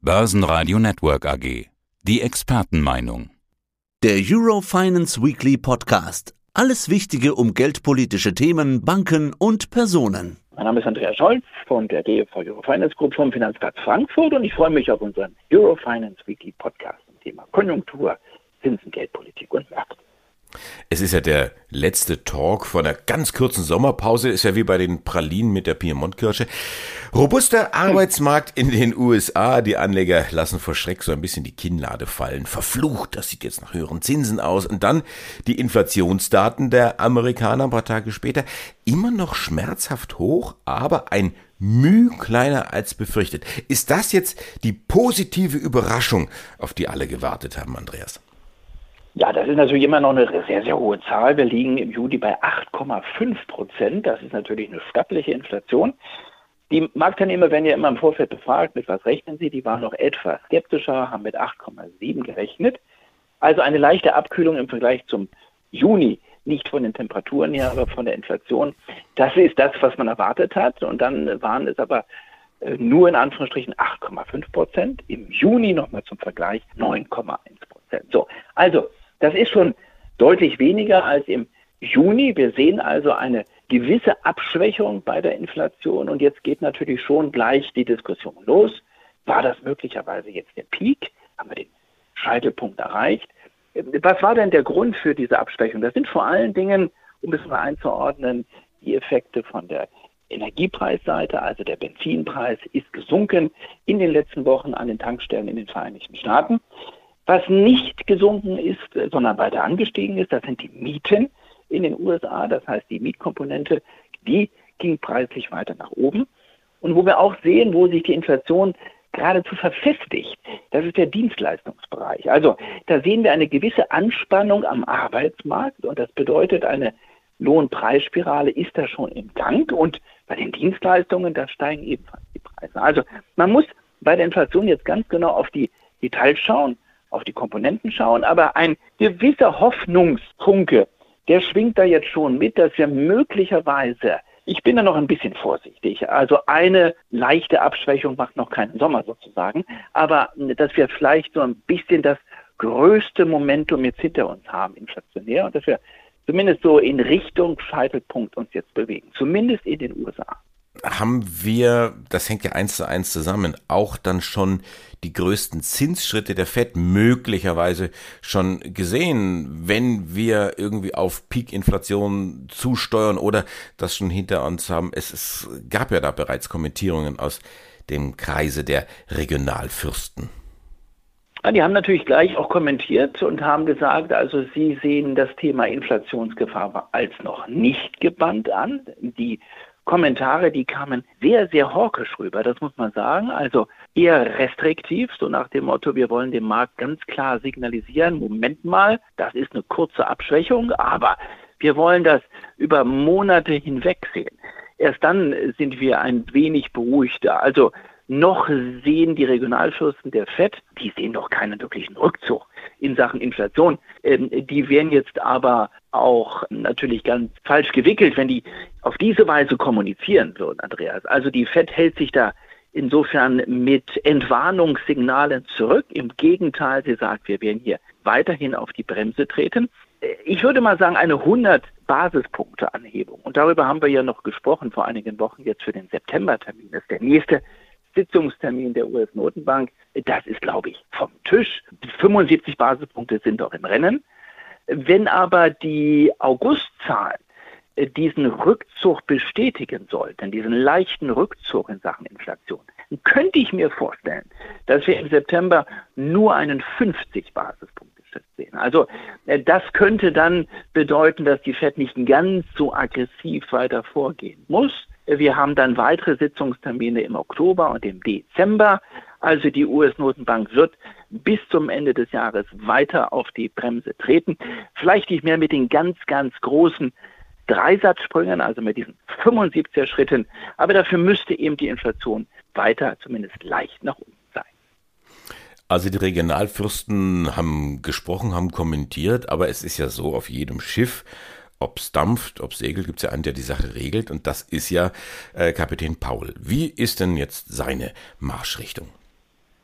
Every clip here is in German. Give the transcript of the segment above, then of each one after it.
Börsenradio Network AG. Die Expertenmeinung. Der Eurofinance Weekly Podcast. Alles Wichtige um geldpolitische Themen, Banken und Personen. Mein Name ist Andreas Scholz von der DFV Eurofinance Group vom Finanzplatz Frankfurt und ich freue mich auf unseren Eurofinance Weekly Podcast zum Thema Konjunktur, Zinsen, Geldpolitik und Märkte. Es ist ja der letzte Talk vor einer ganz kurzen Sommerpause, ist ja wie bei den Pralinen mit der Piemontkirsche. Robuster Arbeitsmarkt in den USA. Die Anleger lassen vor Schreck so ein bisschen die Kinnlade fallen. Verflucht, das sieht jetzt nach höheren Zinsen aus. Und dann die Inflationsdaten der Amerikaner ein paar Tage später. Immer noch schmerzhaft hoch, aber ein Müh kleiner als befürchtet. Ist das jetzt die positive Überraschung, auf die alle gewartet haben, Andreas? Ja, das ist natürlich immer noch eine sehr, sehr hohe Zahl. Wir liegen im Juli bei 8,5 Prozent. Das ist natürlich eine stattliche Inflation. Die Marktteilnehmer werden ja immer im Vorfeld befragt, mit was rechnen sie? Die waren noch etwas skeptischer, haben mit 8,7 gerechnet. Also eine leichte Abkühlung im Vergleich zum Juni, nicht von den Temperaturen her, aber von der Inflation. Das ist das, was man erwartet hat. Und dann waren es aber äh, nur in Anführungsstrichen 8,5 Prozent. Im Juni nochmal zum Vergleich 9,1 Prozent. So, also das ist schon deutlich weniger als im Juni. Wir sehen also eine gewisse Abschwächung bei der Inflation und jetzt geht natürlich schon gleich die Diskussion los. War das möglicherweise jetzt der Peak? Haben wir den Scheitelpunkt erreicht? Was war denn der Grund für diese Abschwächung? Das sind vor allen Dingen, um es mal einzuordnen, die Effekte von der Energiepreisseite, also der Benzinpreis ist gesunken in den letzten Wochen an den Tankstellen in den Vereinigten Staaten. Was nicht gesunken ist, sondern weiter angestiegen ist, das sind die Mieten in den USA. Das heißt, die Mietkomponente, die ging preislich weiter nach oben. Und wo wir auch sehen, wo sich die Inflation geradezu verfestigt, das ist der Dienstleistungsbereich. Also da sehen wir eine gewisse Anspannung am Arbeitsmarkt und das bedeutet, eine Lohnpreisspirale ist da schon im Gang und bei den Dienstleistungen, da steigen ebenfalls die Preise. Also man muss bei der Inflation jetzt ganz genau auf die Details schauen auf die Komponenten schauen, aber ein gewisser Hoffnungsfunke, der schwingt da jetzt schon mit, dass wir möglicherweise, ich bin da noch ein bisschen vorsichtig, also eine leichte Abschwächung macht noch keinen Sommer sozusagen, aber dass wir vielleicht so ein bisschen das größte Momentum jetzt hinter uns haben, inflationär, und dass wir zumindest so in Richtung Scheitelpunkt uns jetzt bewegen, zumindest in den USA haben wir, das hängt ja eins zu eins zusammen, auch dann schon die größten Zinsschritte der FED möglicherweise schon gesehen, wenn wir irgendwie auf Peak-Inflation zusteuern oder das schon hinter uns haben. Es, es gab ja da bereits Kommentierungen aus dem Kreise der Regionalfürsten. Die haben natürlich gleich auch kommentiert und haben gesagt, also sie sehen das Thema Inflationsgefahr als noch nicht gebannt an. Die Kommentare, die kamen sehr, sehr hawkisch rüber, das muss man sagen. Also eher restriktiv, so nach dem Motto, wir wollen dem Markt ganz klar signalisieren, Moment mal, das ist eine kurze Abschwächung, aber wir wollen das über Monate hinweg sehen. Erst dann sind wir ein wenig beruhigter. Also noch sehen die Regionalfürsten der FED, die sehen noch keinen wirklichen Rückzug in Sachen Inflation. Ähm, die wären jetzt aber auch natürlich ganz falsch gewickelt, wenn die auf diese Weise kommunizieren würden, Andreas. Also die FED hält sich da insofern mit Entwarnungssignalen zurück. Im Gegenteil, sie sagt, wir werden hier weiterhin auf die Bremse treten. Äh, ich würde mal sagen, eine 100 Basispunkte Anhebung. Und darüber haben wir ja noch gesprochen vor einigen Wochen jetzt für den September-Termin. Das ist der nächste Sitzungstermin der US-Notenbank. Das ist, glaube ich, vom Tisch. 75 Basispunkte sind doch im Rennen. Wenn aber die Augustzahlen äh, diesen Rückzug bestätigen sollten, diesen leichten Rückzug in Sachen Inflation, könnte ich mir vorstellen, dass wir im September nur einen 50 Basispunkte sehen. Also äh, das könnte dann bedeuten, dass die Fed nicht ganz so aggressiv weiter vorgehen muss. Wir haben dann weitere Sitzungstermine im Oktober und im Dezember. Also die US-Notenbank wird bis zum Ende des Jahres weiter auf die Bremse treten. Vielleicht nicht mehr mit den ganz, ganz großen Dreisatzsprüngen, also mit diesen 75er Schritten, aber dafür müsste eben die Inflation weiter zumindest leicht nach unten sein. Also die Regionalfürsten haben gesprochen, haben kommentiert, aber es ist ja so auf jedem Schiff, ob es dampft, ob es segelt, gibt es ja einen, der die Sache regelt und das ist ja äh, Kapitän Paul. Wie ist denn jetzt seine Marschrichtung?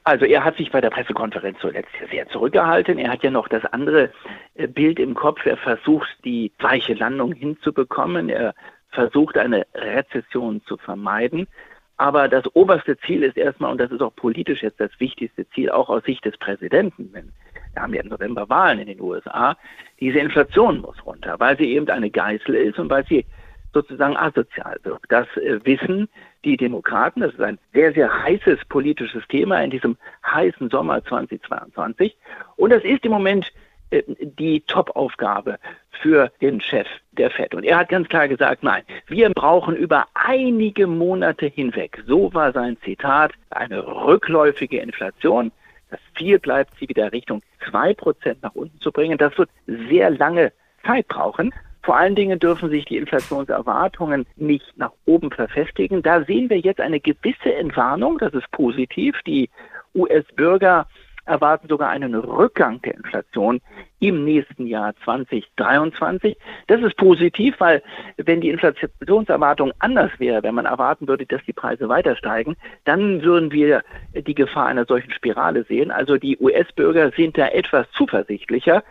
Also er hat sich bei der Pressekonferenz zuletzt sehr zurückgehalten. Er hat ja noch das andere äh, Bild im Kopf. Er versucht, die weiche Landung hinzubekommen. Er versucht, eine Rezession zu vermeiden. Aber das oberste Ziel ist erstmal, und das ist auch politisch jetzt das wichtigste Ziel, auch aus Sicht des Präsidenten, wenn wir haben ja im November Wahlen in den USA, diese Inflation muss runter, weil sie eben eine Geißel ist und weil sie sozusagen asozial wird. Das äh, wissen die Demokraten. Das ist ein sehr, sehr heißes politisches Thema in diesem heißen Sommer 2022. Und das ist im Moment äh, die Top-Aufgabe für den Chef der FED. Und er hat ganz klar gesagt, nein, wir brauchen über einige Monate hinweg, so war sein Zitat, eine rückläufige Inflation. Das Ziel bleibt, sie wieder Richtung 2% nach unten zu bringen. Das wird sehr lange Zeit brauchen. Vor allen Dingen dürfen sich die Inflationserwartungen nicht nach oben verfestigen. Da sehen wir jetzt eine gewisse Entwarnung. Das ist positiv. Die US-Bürger erwarten sogar einen Rückgang der Inflation im nächsten Jahr 2023. Das ist positiv, weil wenn die Inflationserwartung anders wäre, wenn man erwarten würde, dass die Preise weiter steigen, dann würden wir die Gefahr einer solchen Spirale sehen. Also die US-Bürger sind da etwas zuversichtlicher.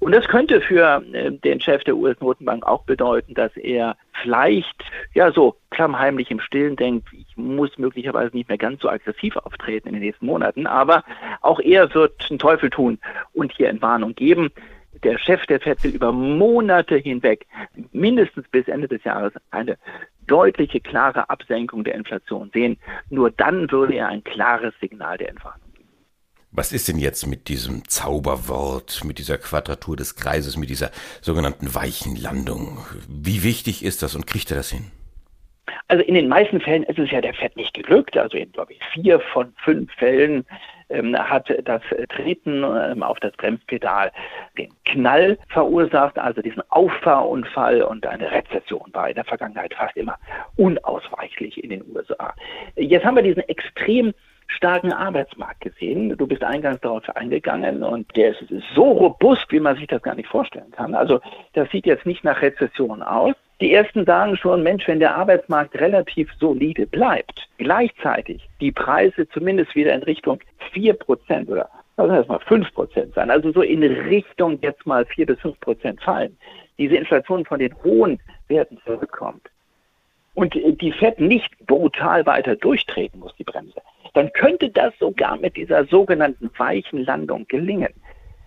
Und das könnte für äh, den Chef der US-Notenbank auch bedeuten, dass er vielleicht ja so klammheimlich im Stillen denkt, ich muss möglicherweise nicht mehr ganz so aggressiv auftreten in den nächsten Monaten, aber auch er wird einen Teufel tun und hier Entwarnung geben. Der Chef der FED will über Monate hinweg, mindestens bis Ende des Jahres, eine deutliche, klare Absenkung der Inflation sehen. Nur dann würde er ein klares Signal der Entwarnung was ist denn jetzt mit diesem Zauberwort, mit dieser Quadratur des Kreises, mit dieser sogenannten weichen Landung? Wie wichtig ist das und kriegt er das hin? Also in den meisten Fällen ist es ja der Fett nicht geglückt. Also in, glaube ich, vier von fünf Fällen ähm, hat das Treten ähm, auf das Bremspedal den Knall verursacht, also diesen Auffahrunfall und eine Rezession war in der Vergangenheit fast immer unausweichlich in den USA. Jetzt haben wir diesen extrem starken Arbeitsmarkt gesehen. Du bist eingangs darauf eingegangen und der ist so robust, wie man sich das gar nicht vorstellen kann. Also das sieht jetzt nicht nach Rezession aus. Die ersten sagen schon, Mensch, wenn der Arbeitsmarkt relativ solide bleibt, gleichzeitig die Preise zumindest wieder in Richtung 4 Prozent oder lassen wir mal 5 Prozent sein, also so in Richtung jetzt mal 4 bis 5 Prozent fallen, diese Inflation von den hohen Werten zurückkommt und die FED nicht brutal weiter durchtreten muss, die Bremse, dann könnte das sogar mit dieser sogenannten weichen Landung gelingen.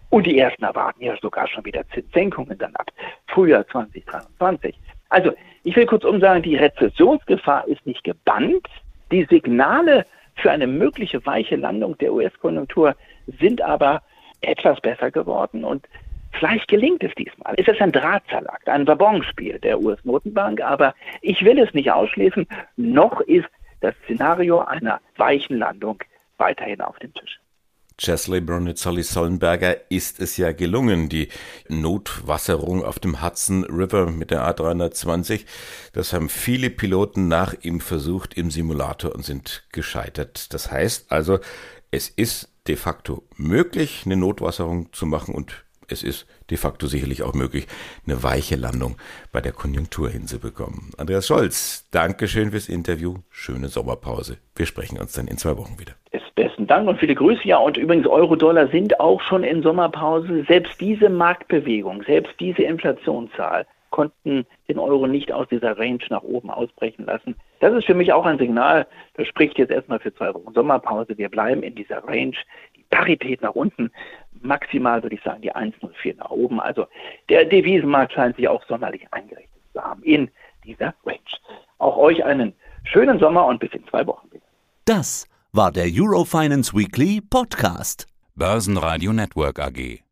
Und die ersten erwarten ja sogar schon wieder Zinssenkungen dann ab Frühjahr 2023. Also, ich will kurzum sagen, die Rezessionsgefahr ist nicht gebannt. Die Signale für eine mögliche weiche Landung der US-Konjunktur sind aber etwas besser geworden und vielleicht gelingt es diesmal. Es ist ein Drahtseilakt, ein Wabonspiel der US-Notenbank, aber ich will es nicht ausschließen. Noch ist das Szenario einer weichen Landung weiterhin auf dem Tisch. Chesley Bronitzolli Sollenberger ist es ja gelungen, die Notwasserung auf dem Hudson River mit der A320. Das haben viele Piloten nach ihm versucht im Simulator und sind gescheitert. Das heißt also, es ist de facto möglich, eine Notwasserung zu machen und es ist de facto sicherlich auch möglich, eine weiche Landung bei der Konjunktur hinzubekommen. Andreas Scholz, Dankeschön fürs Interview. Schöne Sommerpause. Wir sprechen uns dann in zwei Wochen wieder. besten Dank und viele Grüße. Ja, und übrigens, Euro-Dollar sind auch schon in Sommerpause. Selbst diese Marktbewegung, selbst diese Inflationszahl konnten den Euro nicht aus dieser Range nach oben ausbrechen lassen. Das ist für mich auch ein Signal, das spricht jetzt erstmal für zwei Wochen Sommerpause. Wir bleiben in dieser Range. Die Parität nach unten maximal würde ich sagen die 1,04 nach oben. Also der Devisenmarkt scheint sich auch sonderlich eingerichtet zu haben in dieser Range. Auch euch einen schönen Sommer und bis in zwei Wochen wieder. Das war der Eurofinance Weekly Podcast. Börsenradio Network AG.